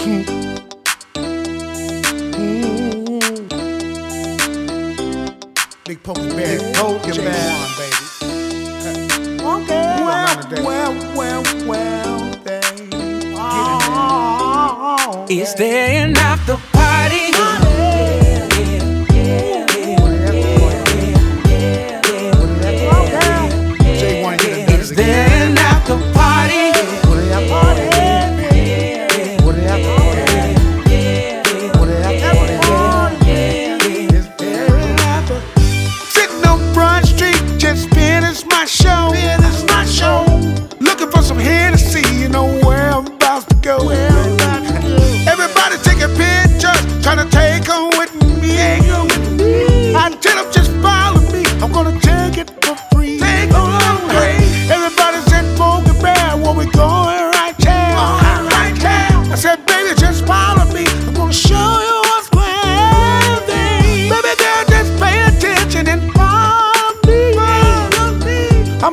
Mm-hmm. Big Pokey Bear. Pokey J-Wonn, Bear. baby. Okay. Who I'm on today? Well, well, well, baby. Is there an after party?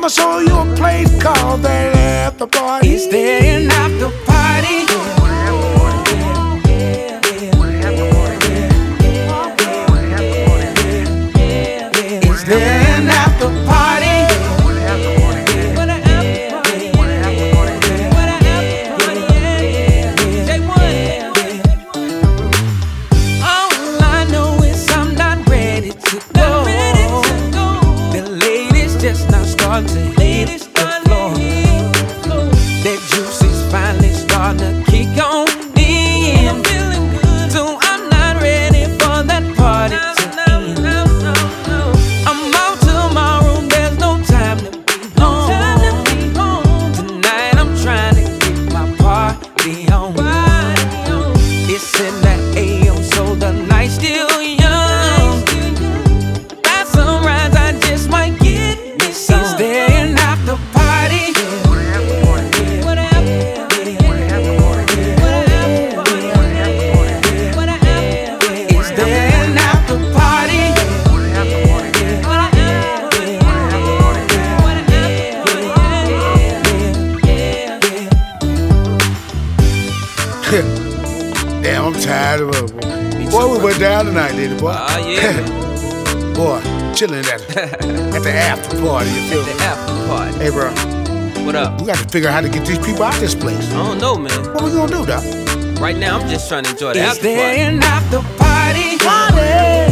I'ma show you a place called the After Party. Is there an after Damn, I'm tired of it. Boy, boy we went down tonight, did it, boy? Ah, yeah. boy, chilling at, at the after party, you feel at The me? after party. Hey, bro, What up? we got to figure out how to get these people out of this place. I don't know, man. What we gonna do, doc? Right now, I'm just trying to enjoy the Is after there an after party? Party.